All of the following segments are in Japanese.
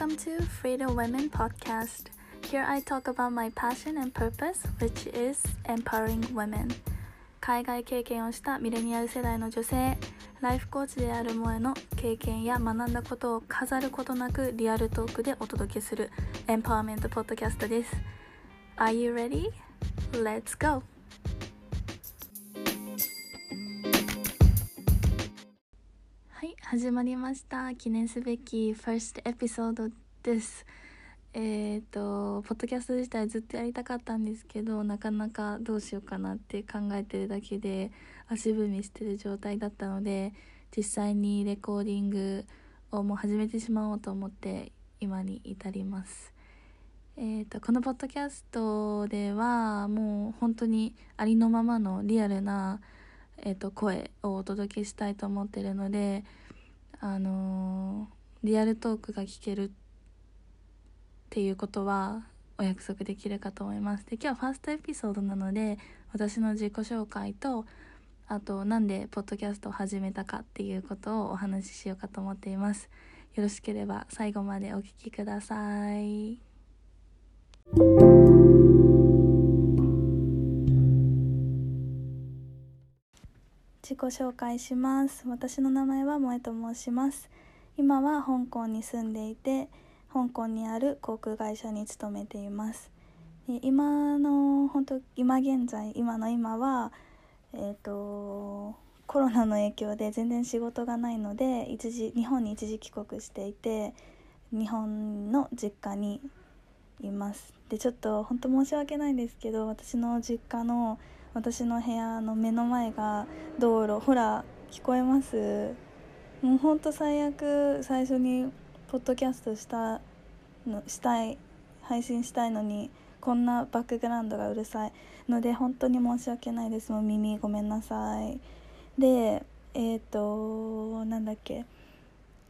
Welcome to Freedom Women Podcast. Here I talk about my passion and purpose, which is empowering women. 海外経験をしたミレニアル世代の女性、ライフコーチである萌えの経験や学んだことを飾ることなくリアルトークでお届けするエンパワーメントポッドキャストです。Are you ready? Let's go! 始まりました。記念すべき first エピソードです。えっ、とポッドキャスト自体ずっとやりたかったんですけどなかなかどうしようかなって考えてるだけで足踏みしてる状態だったので実際にレコーディングをもう始めてしまおうと思って今に至ります。えーと、このポッドキャストではもう本当にありのままのリアルな、えーと、声をお届けしたいと思ってるので、あの、リアルトークが聞けるっていうことはお約束できるかと思います。で今日はファーストエピソードなので私の自己紹介とあとなんでポッドキャストを始めたかっていうことをお話ししようかと思っています。よろしければ最後までお聴きください。自己紹介します。私の名前は萌と申します。今は香港に住んでいて香港にある航空会社に勤めています。で今の本当今現在今の今はえっ、ー、とコロナの影響で全然仕事がないので一時日本に一時帰国していて日本の実家にいます。でちょっと本当申し訳ないんですけど私の実家の私の部屋の目の前が道路。ほら聞こえます？もうほんと最悪最初にポッドキャストしたのしたい配信したいのにこんなバックグラウンドがうるさいので本当に申し訳ないです。もう耳ごめんなさい。でえっ、ー、となんだっけ。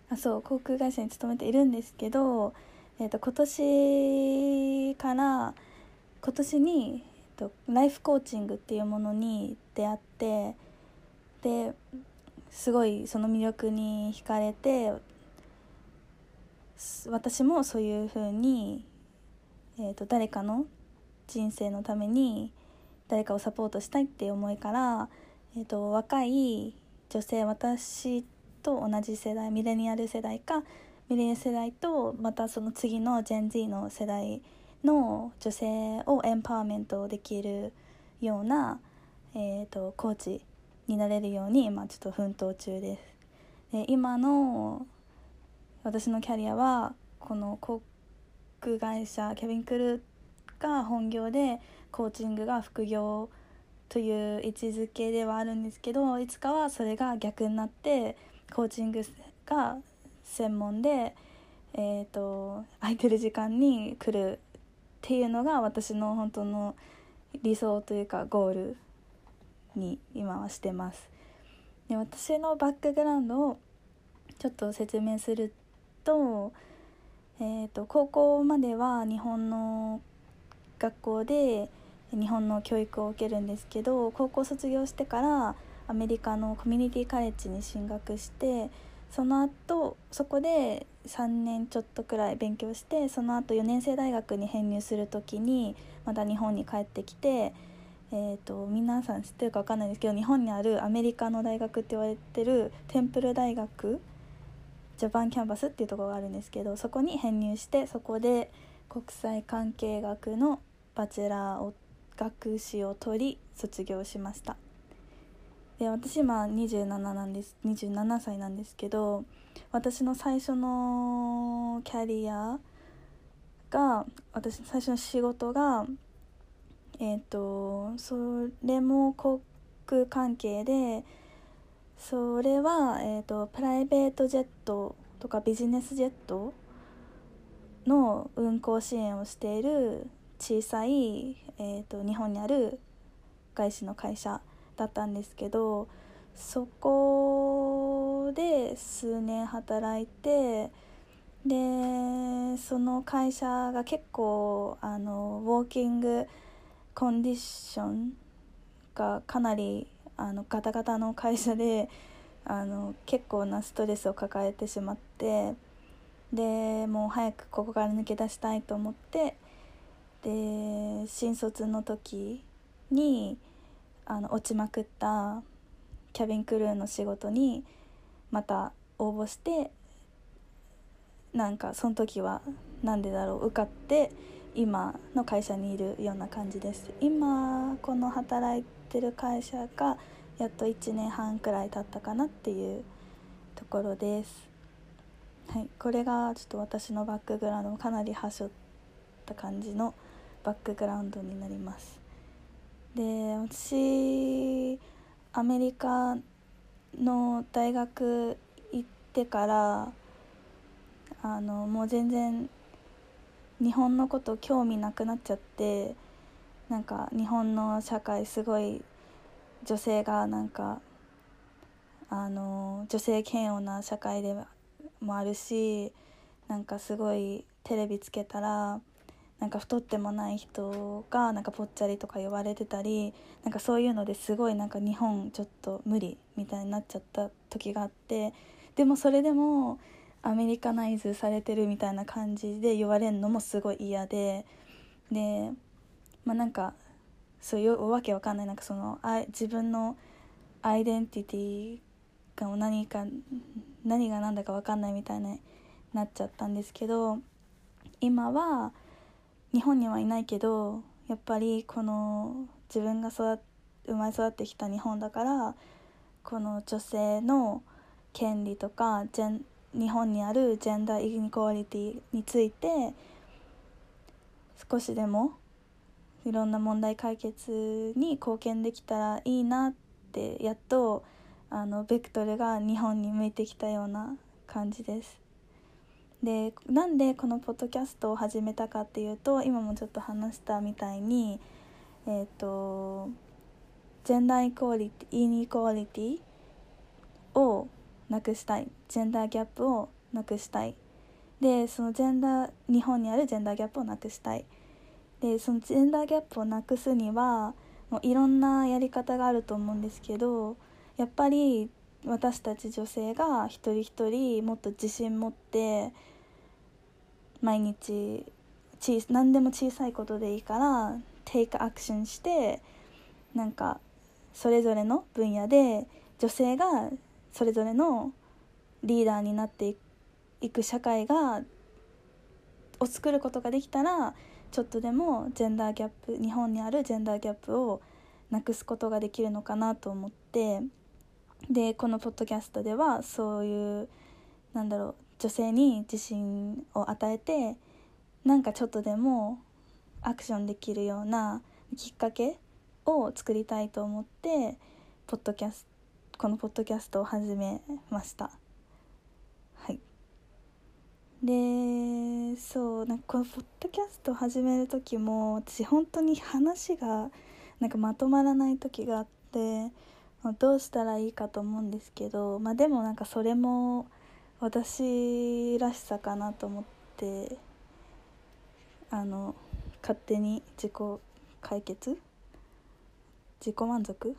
あそう航空会社に勤めているんですけどえーと、今年から今年に、と、ライフコーチングっていうものに出会ってですごいその魅力に惹かれて私もそういうふうに、えーと、誰かの人生のために誰かをサポートしたいっていう思いから、えー、と若い女性私と同じ世代ミレニアル世代かミレニア世代とまたその次のジェン Z の世代の女性をエンパワーメントできるような、えーと、コーチになれるように今ちょっと奮闘中です。で今の私のキャリアはこの航空会社ケビン・クルーが本業でコーチングが副業という位置づけではあるんですけどいつかはそれが逆になってコーチングが専門で、えーと、空いてる時間に来るっていうのが私の本当の理想というかゴールに今はしてます。で私のバックグラウンドをちょっと説明すると,、えーと、高校までは日本の学校で日本の教育を受けるんですけど高校卒業してからアメリカのコミュニティカレッジに進学してその後そこで3年ちょっとくらい勉強してその後4年生大学に編入する時にまた日本に帰ってきて、えーと、皆さん知ってるか分かんないんですけど日本にあるアメリカの大学って言われてるテンプル大学ジャパンキャンバスっていうとこがあるんですけどそこに編入してそこで国際関係学のバチェラーを学士を取り卒業しました。で私今27なんです。27歳なんですけど私の最初のキャリアが私最初の仕事がえっ、ー、とそれも航空関係でそれは、えーと、プライベートジェットとかビジネスジェットの運航支援をしている小さい、えーと日本にある外資の会社だったんですけどそこで数年働いてでその会社が結構あのウォーキングコンディションがかなりあのガタガタの会社であの結構なストレスを抱えてしまってでもう早くここから抜け出したいと思ってで新卒の時にあの落ちまくったキャビンクルーの仕事にまた応募してなんかその時は何でだろう受かって今の会社にいるような感じです。今この働いてる会社がやっと1年半くらい経ったかなっていうところです。はいこれがちょっと私のバックグラウンドかなりはしょった感じのバックグラウンドになります。で私アメリカの大学行ってからあのもう全然日本のこと興味なくなっちゃってなんか日本の社会すごい女性がなんかあの女性嫌悪な社会でもあるしなんかすごいテレビつけたらなんか太ってもない人がなんかぽっちゃりとか言われてたりなんかそういうのですごいなんか日本ちょっと無理みたいになっちゃった時があってでもそれでもアメリカナイズされてるみたいな感じで言われるのもすごい嫌ででまあなんかそういうわけわかんない。なんかそのあ自分のアイデンティティが何か何が何だか分かんないみたいになっちゃったんですけど今は日本にはいないけどやっぱりこの自分が育生まれ育ってきた日本だからこの女性の権利とかジェン日本にあるジェンダーイニコアリティについて少しでもいろんな問題解決に貢献できたらいいなってやっとあのベクトルが日本に向いてきたような感じです。でなんでこのポッドキャストを始めたかっていうと今もちょっと話したみたいにえっ、ー、とジェンダーイコーリティイニコアリティをなくしたい。ジェンダーギャップをなくしたい。でそのジェンダー日本にあるジェンダーギャップをなくしたい。でそのジェンダーギャップをなくすにはもういろんなやり方があると思うんですけどやっぱり私たち女性が一人一人もっと自信持って毎日小何でも小さいことでいいからテイクアクションしてなんかそれぞれの分野で女性がそれぞれのリーダーになっていく社会がを作ることができたらちょっとでもジェンダーギャップ日本にあるジェンダーギャップをなくすことができるのかなと思って。でこのポッドキャストではそういうなんだろう女性に自信を与えてなんかちょっとでもアクションできるようなきっかけを作りたいと思ってポッドキャスこのポッドキャストを始めました。はい。でそうなんかこのポッドキャストを始める時も私本当に話がなんかまとまらない時があってどうしたらいいかと思うんですけどまあでもなんかそれも私らしさかなと思ってあの勝手に自己解決自己満足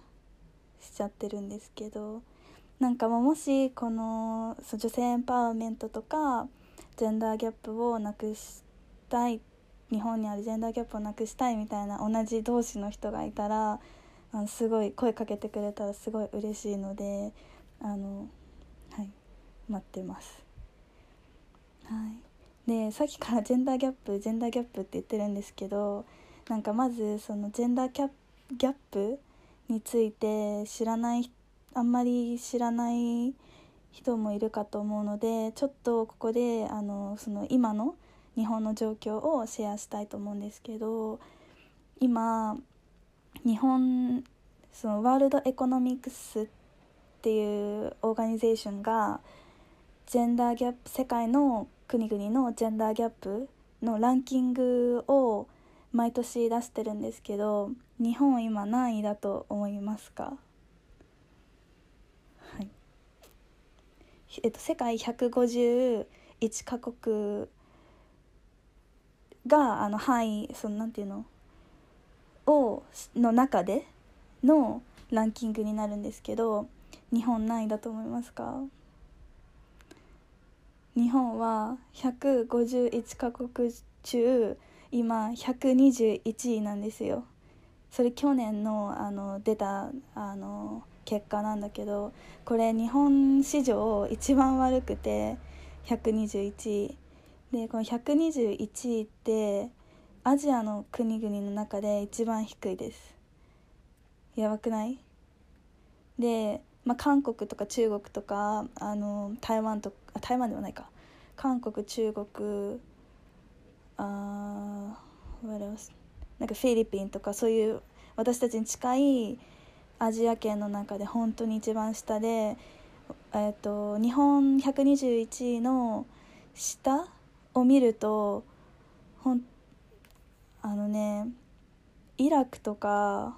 しちゃってるんですけどなんかもしこの女性エンパワーメントとかジェンダーギャップをなくしたい日本にあるジェンダーギャップをなくしたいみたいな同じ同士の人がいたらあのすごい声かけてくれたらすごい嬉しいのであのはい待ってます。はいでさっきから ジェンダーギャップジェンダーギャップって言ってるんですけどなんかまずそのジェンダーギャップについて知らないあんまり知らない人もいるかと思うのでちょっとここであのその今の日本の状況をシェアしたいと思うんですけど今日本そのワールドエコノミクスっていうオーガニゼーションがジェンダーギャップ世界の国々のジェンダーギャップのランキングを毎年出してるんですけど日本今何位だと思いますか？はい。えっと世界151カ国があの範囲そのなんていうの？をの中でのランキングになるんですけど日本何位だと思いますか？日本は151カ国中今121位なんですよ。それ去年のあの出たあの結果なんだけどこれ日本史上一番悪くて121位。でこの121位ってアジアの国々の中で一番低いです。やばくない？で、まあ、韓国とか中国とかあの台湾とか台湾ではないか。韓国中国あなんかフィリピンとかそういう私たちに近いアジア圏の中で本当に一番下で、えーと、日本121位の下を見るとほんあのねイラクとか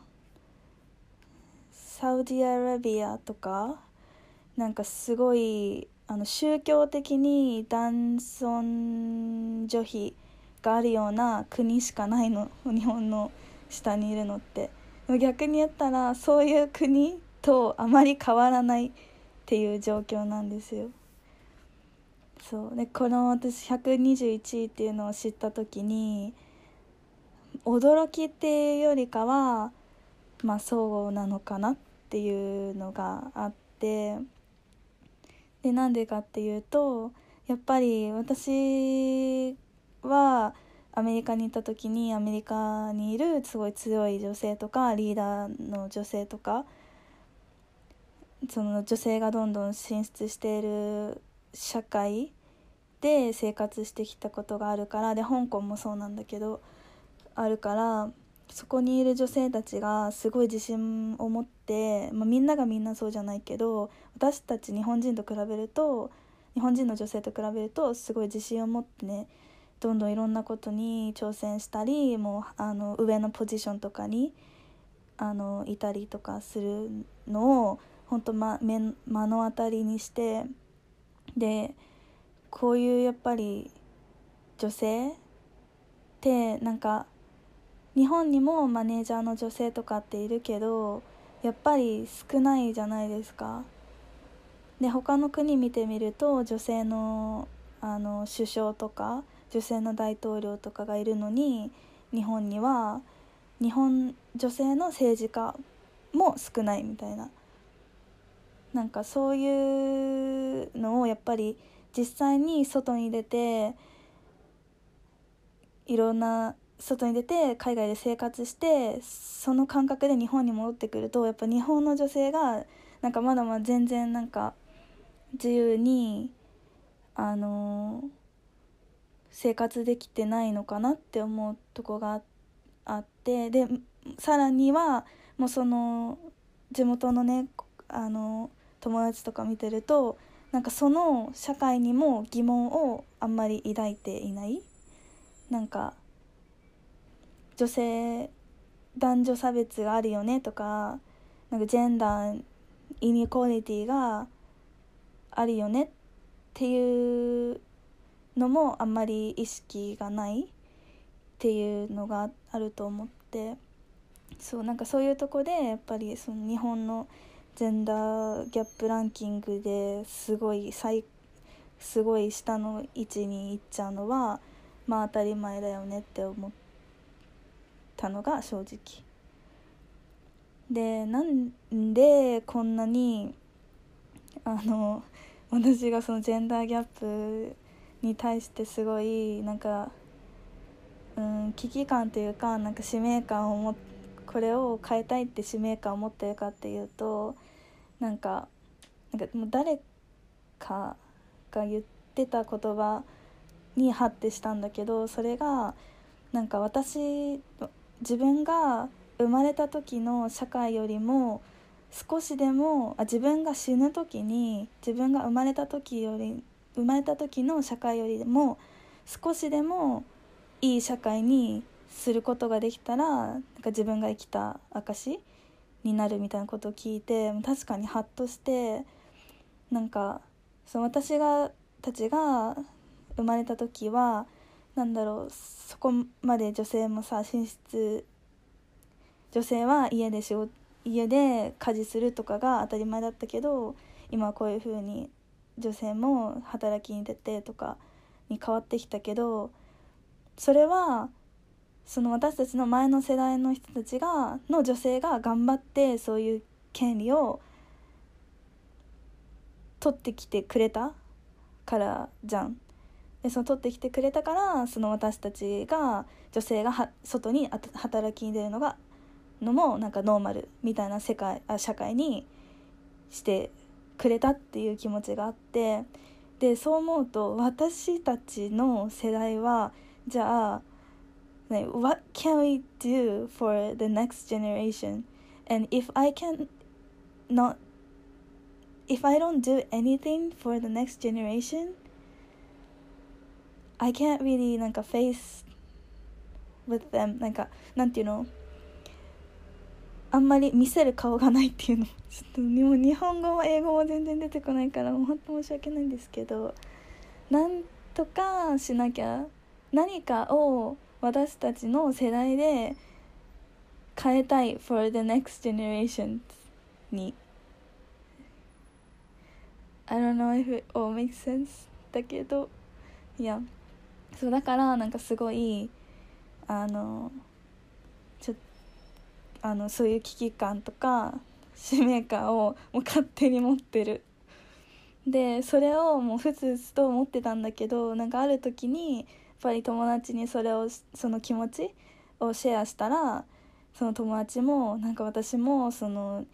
サウジアラビアとかなんかすごいあの宗教的に男尊女卑があるような国しかないの。日本の下にいるのって。逆に言ったらそういう国とあまり変わらないっていう状況なんですよ。そう。でこの私121位っていうのを知った時に驚きっていうよりかはまあそうなのかなっていうのがあってでなんでかっていうとやっぱり私はアメリカに行った時にアメリカにいるすごい強い女性とかリーダーの女性とかその女性がどんどん進出している社会で生活してきたことがあるからで香港もそうなんだけどあるからそこにいる女性たちがすごい自信を持って、まあ、みんながみんなそうじゃないけど私たち日本人と比べると日本人の女性と比べるとすごい自信を持ってねどんどんいろんなことに挑戦したりもうあの上のポジションとかにあのいたりとかするのを本当、ま、目の当たりにしてでこういうやっぱり女性ってなんか日本にもマネージャーの女性とかっているけどやっぱり少ないじゃないですか。で他の国見てみると女性のあの首相とか女性の大統領とかがいるのに日本には日本女性の政治家も少ないみたいななんかそういうのをやっぱり実際に外に出ていろんな外に出て海外で生活してその感覚で日本に戻ってくるとやっぱ日本の女性がなんかまだまだ全然なんか自由にあの生活できてないのかなって思うとこがあってでさらにはもうその地元のねあの友達とか見てるとなんかその社会にも疑問をあんまり抱いていない。なんか女性男女差別があるよねとかなんかジェンダーイニコリティがあるよねっていうのもあんまり意識がないっていうのがあると思ってそうなんかそういうとこでやっぱりその日本のジェンダーギャップランキングですごい最すごい下の位置に行っちゃうのはまあ当たり前だよねって思ってたのが正直。でなんでこんなにあの私がそのジェンダーギャップに対してすごいなんか、うん、危機感というかなんか使命感を持これを変えたいって使命感を持ってるかっていうとなんかなんかもう誰かが言ってた言葉にハッてしたんだけどそれがなんか私自分が生まれた時の社会よりも少しでもあ自分が死ぬ時に自分が生まれた時より生まれた時の社会よりも少しでもいい社会にすることができたらなんか自分が生きた証になるみたいなことを聞いて確かにハッとしてなんかその私がたちが生まれた時はなんだろうそこまで女性もさ寝室女性は家で仕事家で家事するとかが当たり前だったけど今はこういう風に女性も働きに出てとかに変わってきたけどそれはその私たちの前の世代の人たちがの女性が頑張ってそういう権利を取ってきてくれたからじゃん。その取ってきてくれたからその私たちが女性が外に働きに出るのがのもなんかノーマルみたいな世界あ社会にしてくれたっていう気持ちがあってでそう思うと私たちの世代はじゃあ「What can we do for the next generation?」And if I can no. if I don't do anything for the next generation, i can't really なんか face with them. なんかなんていうの？あんまり見せる顔がないっていうの。ちょっとも日本語も英語も全然出てこないからもう本当申し訳ないんですけどなんとかしなきゃ何かを私たちの世代で変えたい for the next generation に。I don't know if it all makes sense だけどいや。そうだからなんかすごいあのちょあのそういう危機感とか 使命感をもう勝手に持ってる。でそれをもうふつふつと思ってたんだけどなんかある時にやっぱり友達にそれをその気持ちをシェアしたらその友達もなんか私もその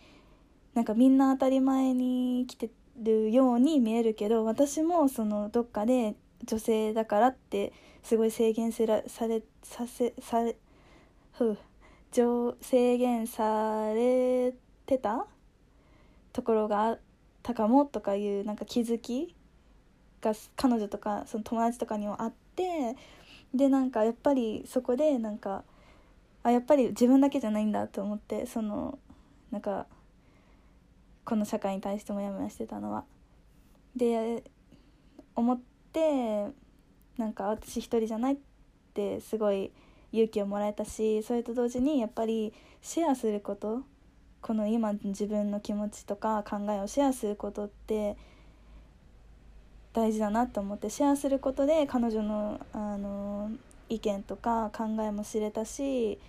なんかみんな当たり前に来てるように見えるけど私もそのどっかで女性だからってすごい制限せらされさせされふう制限されてた？ところがあったかもとかいうなんか気づき？が彼女とかその友達とかにもあってでなんかやっぱりそこでなんかあやっぱり自分だけじゃないんだと思ってそのなんかこの社会に対してモヤモヤしてたのは。で思ってなんか私一人じゃないってすごい勇気をもらえたしそれと同時にやっぱりシェアすることこの今の自分の気持ちとか考えをシェアすることって大事だなと思ってシェアすることで彼女のあの意見とか考えも知れたし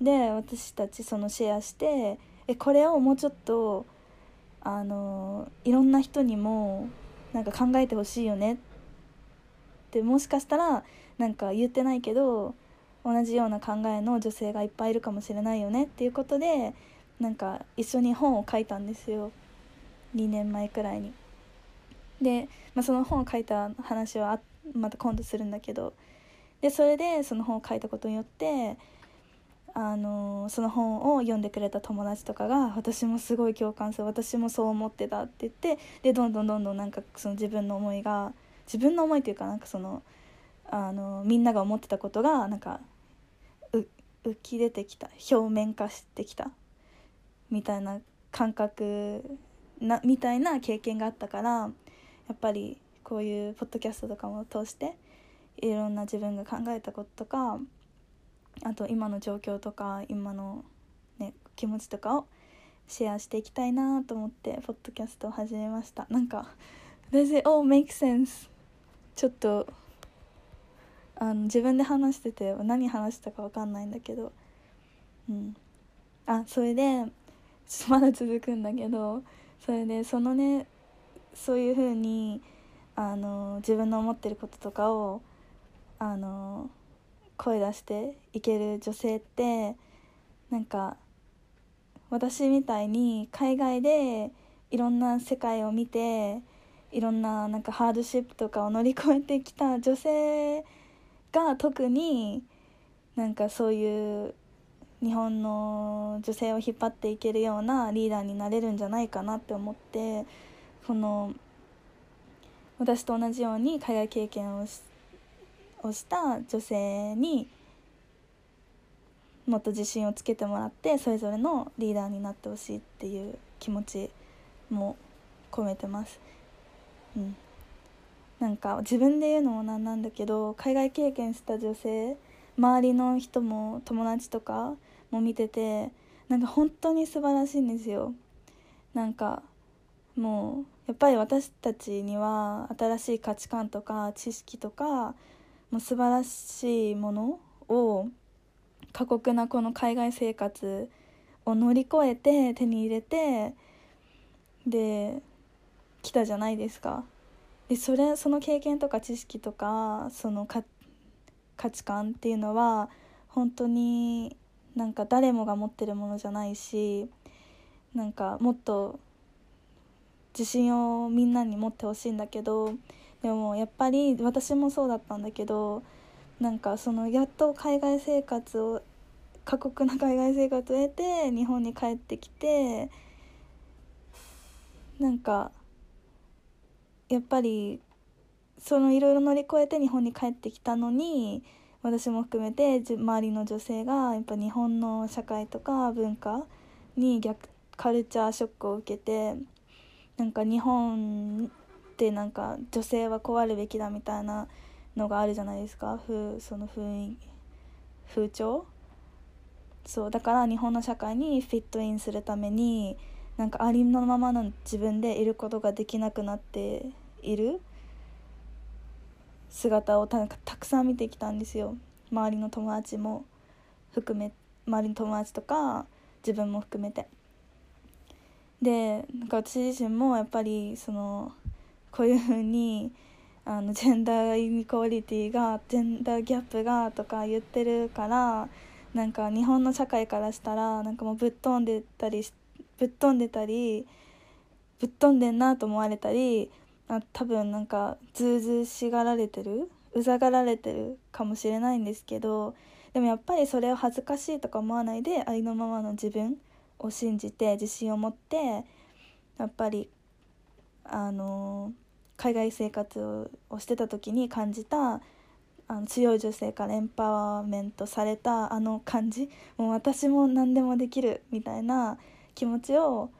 で私たちそのシェアしてえこれをもうちょっとあのいろんな人にもなんか考えてほしいよねってもしかしたらなんか言ってないけど同じような考えの女性がいっぱいいるかもしれないよねっていうことでなんか一緒に本を書いたんですよ2年前くらいに。で、まあ、その本を書いた話はまた今度するんだけどでそれでその本を書いたことによってあのその本を読んでくれた友達とかが私もすごい共感する私もそう思ってたって言ってでどんどんどんどんなんかその自分の思いが自分の思いというかなんかそのあのみんなが思ってたことがなんか浮き出てきた表面化してきたみたいな感覚なみたいな経験があったからやっぱりこういうポッドキャストとかも通していろんな自分が考えたこととかあと今の状況とか今の、ね、気持ちとかをシェアしていきたいなと思ってポッドキャストを始めましたなんか「Does it all make sense?」ちょっとあの自分で話してて何話したか分かんないんだけどうん。あそれでまだ続くんだけどそれでそのねそういうふうにあの自分の思ってることとかをあの声出していける女性ってなんか私みたいに海外でいろんな世界を見ていろんななんかハードシップとかを乗り越えてきた女性が特になんかそういう日本の女性を引っ張っていけるようなリーダーになれるんじゃないかなって思ってこの私と同じように海外経験をしをした女性にもっと自信をつけてもらってそれぞれのリーダーになってほしいっていう気持ちも込めてます。うん、なんか自分で言うのもなんなんだけど海外経験した女性周りの人も友達とかも見ててなんか本当に素晴らしいんですよ。なんかもうやっぱり私たちには新しい価値観とか知識とかもう素晴らしいものを過酷なこの海外生活を乗り越えて手に入れてで来たじゃないですか。でそれその経験とか知識とかその価値観っていうのは本当になんか誰もが持ってるものじゃないしなんかもっと自信をみんなに持ってほしいんだけどでもやっぱり私もそうだったんだけどなんかそのやっと海外生活を過酷な海外生活を経て日本に帰ってきてなんかやっぱりそのいろいろ乗り越えて日本に帰ってきたのに私も含めて周りの女性がやっぱ日本の社会とか文化に逆カルチャーショックを受けてなんか日本ってなんか女性はこうあるべきだみたいなのがあるじゃないですか。風その風風潮。そうだから日本の社会にフィットインするためになんかありのままの自分でいることができなくなっている姿をたくさん見てきたんですよ。周りの友達も含め周りの友達とか自分も含めて。でなんか私自身もやっぱりそのこういうふうにあのジェンダーイニクオリティがジェンダーギャップがとか言ってるからなんか日本の社会からしたらなんかもうぶっ飛んでたりしてぶっ飛んでたりぶっ飛んでんなと思われたりあ多分なんかずうずうしがられてるうざがられてるかもしれないんですけどでもやっぱりそれを恥ずかしいとか思わないでありのままの自分を信じて自信を持ってやっぱりあの海外生活をしてた時に感じたあの強い女性からエンパワーメントされたあの感じ。もう私も何でもできるみたいな気持ちを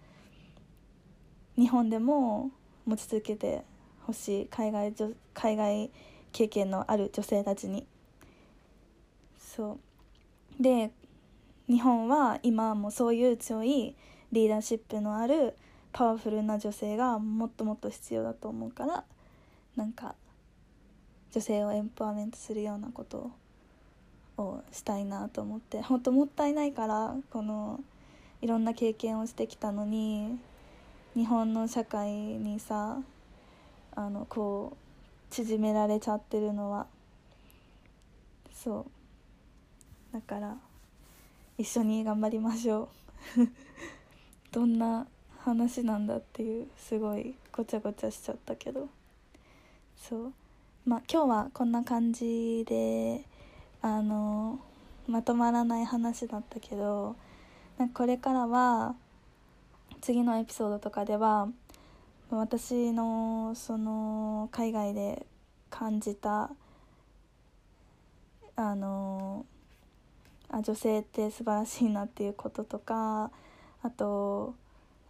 日本でも持ち続けてほしい海外海外経験のある女性たちに。そう。で日本は今もそういう強いリーダーシップのあるパワフルな女性がもっともっと必要だと思うからなんか女性をエンパワーメントするようなことをしたいなと思って。本当もったいないからこのいろんな経験をしてきたのに日本の社会にさあのこう縮められちゃってるのはそう。だから一緒に頑張りましょう。どんな話なんだっていうすごいごちゃごちゃしちゃったけど。そう。まあ今日はこんな感じであのまとまらない話だったけどなんかこれからは次のエピソードとかでは私のその海外で感じたあのあ女性って素晴らしいなっていうこととかあと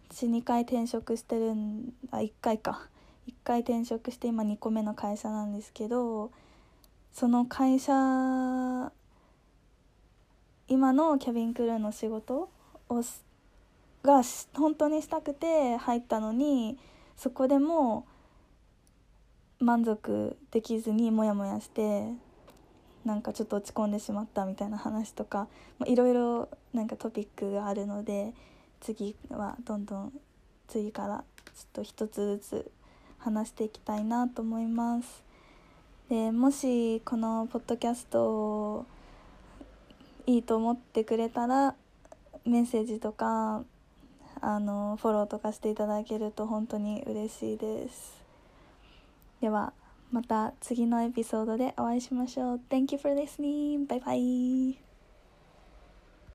私2回転職してるんあ1回か。1回転職して今2個目の会社なんですけどその会社今のキャビンクルーの仕事をが本当にしたくて入ったのにそこでも満足できずにモヤモヤしてなんかちょっと落ち込んでしまったみたいな話とかいろいろなんかトピックがあるので次はどんどん次からちょっと一つずつ話していきたいなと思います。でもしこのポッドキャストいいと思ってくれたらメッセージとかあのフォローとかしていただけると本当に嬉しいです。ではまた次のエピソードでお会いしましょう。Thank you for listening! バイバイ